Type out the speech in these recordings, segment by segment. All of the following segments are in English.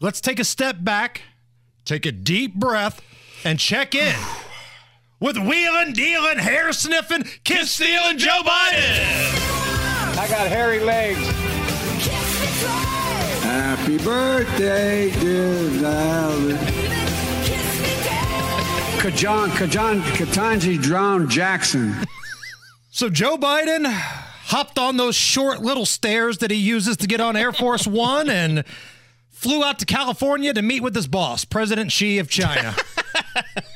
let's take a step back, take a deep breath, and check in with wheeling, dealing, hair sniffing, kiss stealing Joe Biden. I got hairy legs. Happy birthday, dear Valerie. Kajan, Kajan, Ketanji drowned Jackson. So Joe Biden hopped on those short little stairs that he uses to get on Air Force One and flew out to California to meet with his boss, President Xi of China.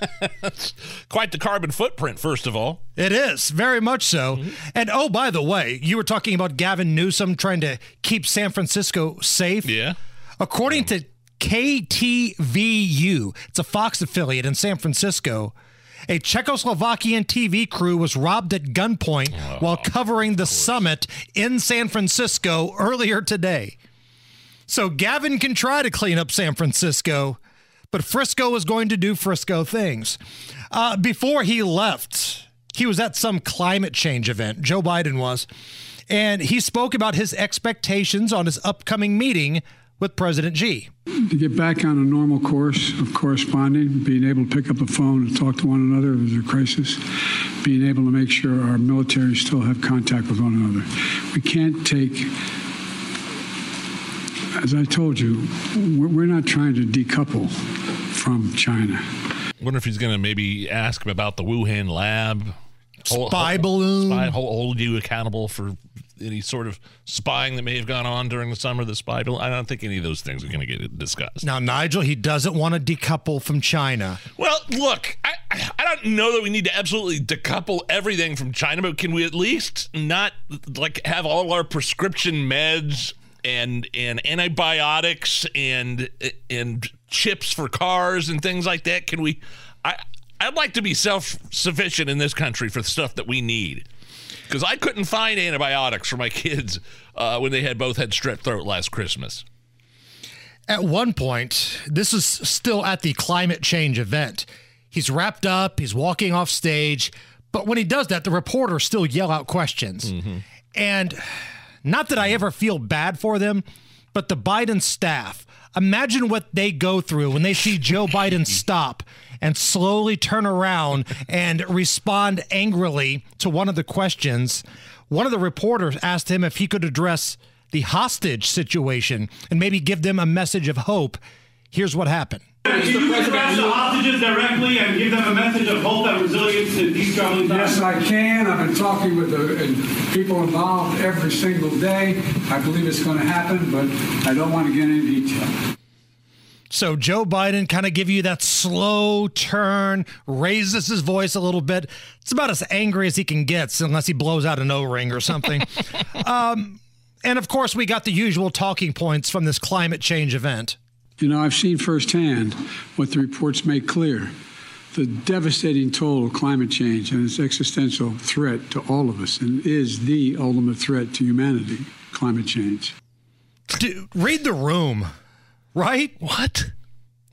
Quite the carbon footprint, first of all. It is, very much so. Mm-hmm. And oh, by the way, you were talking about Gavin Newsom trying to keep San Francisco safe. Yeah. According to KTVU, it's a Fox affiliate in San Francisco. A Czechoslovakian TV crew was robbed at gunpoint oh, while covering the summit in San Francisco earlier today. So Gavin can try to clean up San Francisco, but Frisco is going to do Frisco things. Uh, before he left, he was at some climate change event. Joe Biden was. And he spoke about his expectations on his upcoming meeting with President Xi. To get back on a normal course of corresponding, being able to pick up a phone and talk to one another if there's a crisis, being able to make sure our military still have contact with one another. We can't take, as I told you, we're we're not trying to decouple from China. Wonder if he's going to maybe ask him about the Wuhan lab. Hold- Spy hold- balloon. Spy, hold, hold you accountable for any sort of spying that may have gone on during the summer. The spy balloon. I don't think any of those things are going to get discussed. Now, Nigel, he doesn't want to decouple from China. Well, look, I, I I don't know that we need to absolutely decouple everything from China, but can we at least not like have all our prescription meds and and antibiotics and and chips for cars and things like that? Can we? I I'd like to be self sufficient in this country for the stuff that we need. Because I couldn't find antibiotics for my kids uh, when they had both had strep throat last Christmas. At one point, this is still at the climate change event. He's wrapped up, he's walking off stage, but when he does that, the reporters still yell out questions. And not that I ever feel bad for them, but the Biden staff, imagine what they go through when they see Joe Biden stop and slowly turn around and respond angrily to one of the questions. One of the reporters asked him if he could address the hostage situation and maybe give them a message of hope. Here's what happened. Can you address the hostages directly and give them a message of hope and resilience in these troubling times? Yes, I can. I've been talking with the and people involved every single day. I believe it's going to happen, but I don't want to get into detail. So Joe Biden kind of give you that slow turn, raises his voice a little bit. It's about as angry as he can get, unless he blows out an O-ring or something. um, and of course, we got the usual talking points from this climate change event. You know, I've seen firsthand what the reports make clear the devastating toll of climate change and its existential threat to all of us, and is the ultimate threat to humanity climate change. Dude, read the room, right? What?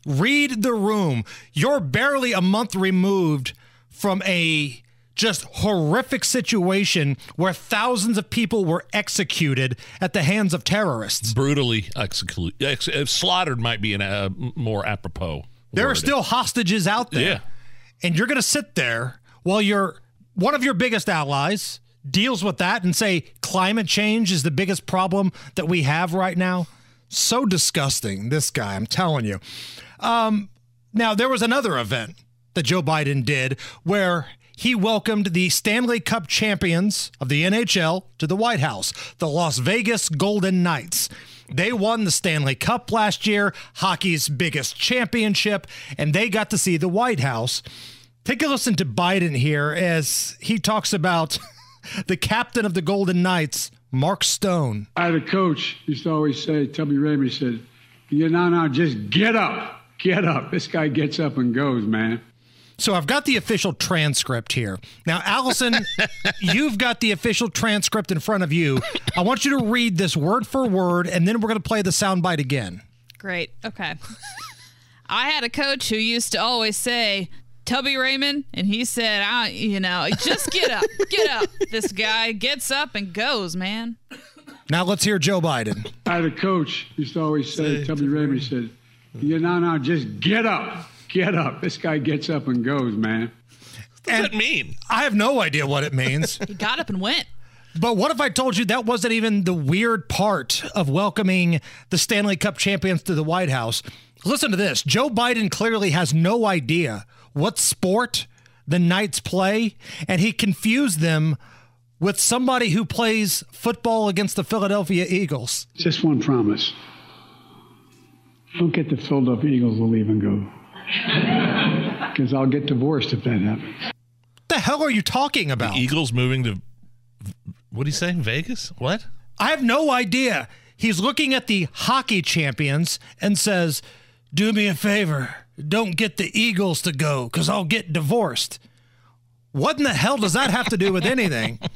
Read the room. You're barely a month removed from a just horrific situation where thousands of people were executed at the hands of terrorists. brutally executed, ex- uh, slaughtered might be a uh, more apropos. There are still hostages out there. Yeah. And you're going to sit there while your one of your biggest allies deals with that and say climate change is the biggest problem that we have right now. So disgusting, this guy, I'm telling you. Um, now, there was another event that Joe Biden did where he welcomed the Stanley Cup champions of the NHL to the White House, the Las Vegas Golden Knights. They won the Stanley Cup last year, hockey's biggest championship, and they got to see the White House. Take a listen to Biden here as he talks about the captain of the Golden Knights, Mark Stone. I had a coach used to always say, Tubby Raymond said, "You know, now just get up, get up." This guy gets up and goes, man. So I've got the official transcript here. Now, Allison, you've got the official transcript in front of you. I want you to read this word for word, and then we're going to play the soundbite again. Great. Okay. I had a coach who used to always say, Tubby Raymond, and he said, I, you know, just get up, get up. This guy gets up and goes, man. Now let's hear Joe Biden. I had a coach used to always say, Tubby Raymond said, "You know, now just get up, get up." This guy gets up and goes, man. What does that mean? I have no idea what it means. He got up and went. But what if I told you that wasn't even the weird part of welcoming the Stanley Cup champions to the White House? Listen to this Joe Biden clearly has no idea what sport the Knights play, and he confused them with somebody who plays football against the Philadelphia Eagles. Just one promise. Don't get the Philadelphia Eagles to leave and go. Because I'll get divorced if that happens. What the hell are you talking about? Eagles moving to what do you say? Vegas? What? I have no idea. He's looking at the hockey champions and says, Do me a favor. Don't get the Eagles to go because I'll get divorced. What in the hell does that have to do with anything?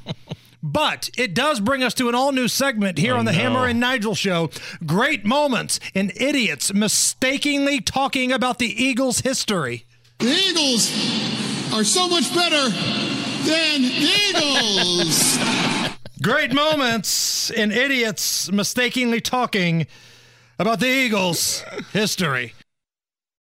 But it does bring us to an all new segment here Oh, on the no. Hammer and Nigel show. Great moments and idiots mistakenly talking about the Eagles' history. The Eagles are so much better than the Eagles. Great moments in idiots mistakenly talking about the Eagles' history.